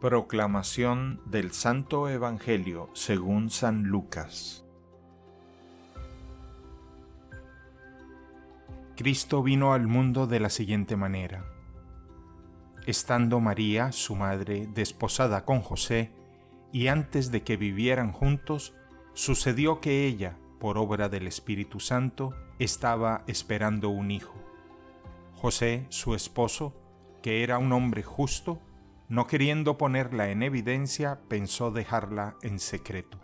Proclamación del Santo Evangelio según San Lucas Cristo vino al mundo de la siguiente manera. Estando María, su madre, desposada con José, y antes de que vivieran juntos, sucedió que ella, por obra del Espíritu Santo, estaba esperando un hijo. José, su esposo, que era un hombre justo, no queriendo ponerla en evidencia, pensó dejarla en secreto.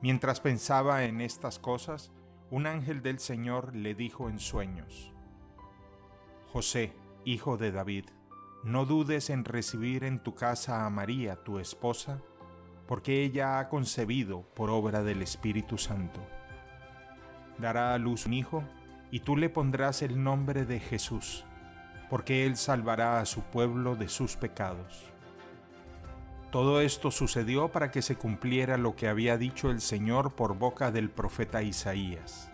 Mientras pensaba en estas cosas, un ángel del Señor le dijo en sueños, José, hijo de David, no dudes en recibir en tu casa a María, tu esposa, porque ella ha concebido por obra del Espíritu Santo. Dará a luz un hijo, y tú le pondrás el nombre de Jesús porque Él salvará a su pueblo de sus pecados. Todo esto sucedió para que se cumpliera lo que había dicho el Señor por boca del profeta Isaías.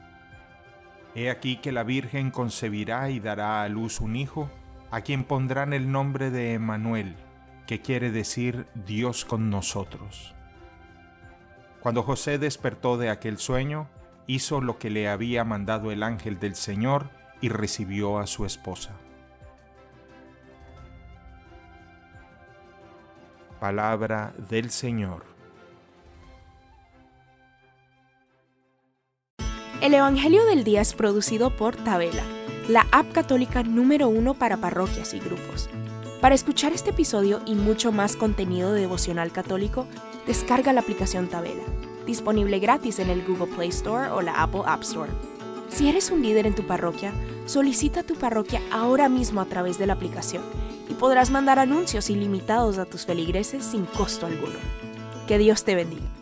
He aquí que la Virgen concebirá y dará a luz un hijo, a quien pondrán el nombre de Emmanuel, que quiere decir Dios con nosotros. Cuando José despertó de aquel sueño, hizo lo que le había mandado el ángel del Señor y recibió a su esposa. Palabra del Señor. El Evangelio del Día es producido por Tabela, la app católica número uno para parroquias y grupos. Para escuchar este episodio y mucho más contenido de devocional católico, descarga la aplicación Tabela, disponible gratis en el Google Play Store o la Apple App Store. Si eres un líder en tu parroquia, solicita tu parroquia ahora mismo a través de la aplicación podrás mandar anuncios ilimitados a tus feligreses sin costo alguno. Que Dios te bendiga.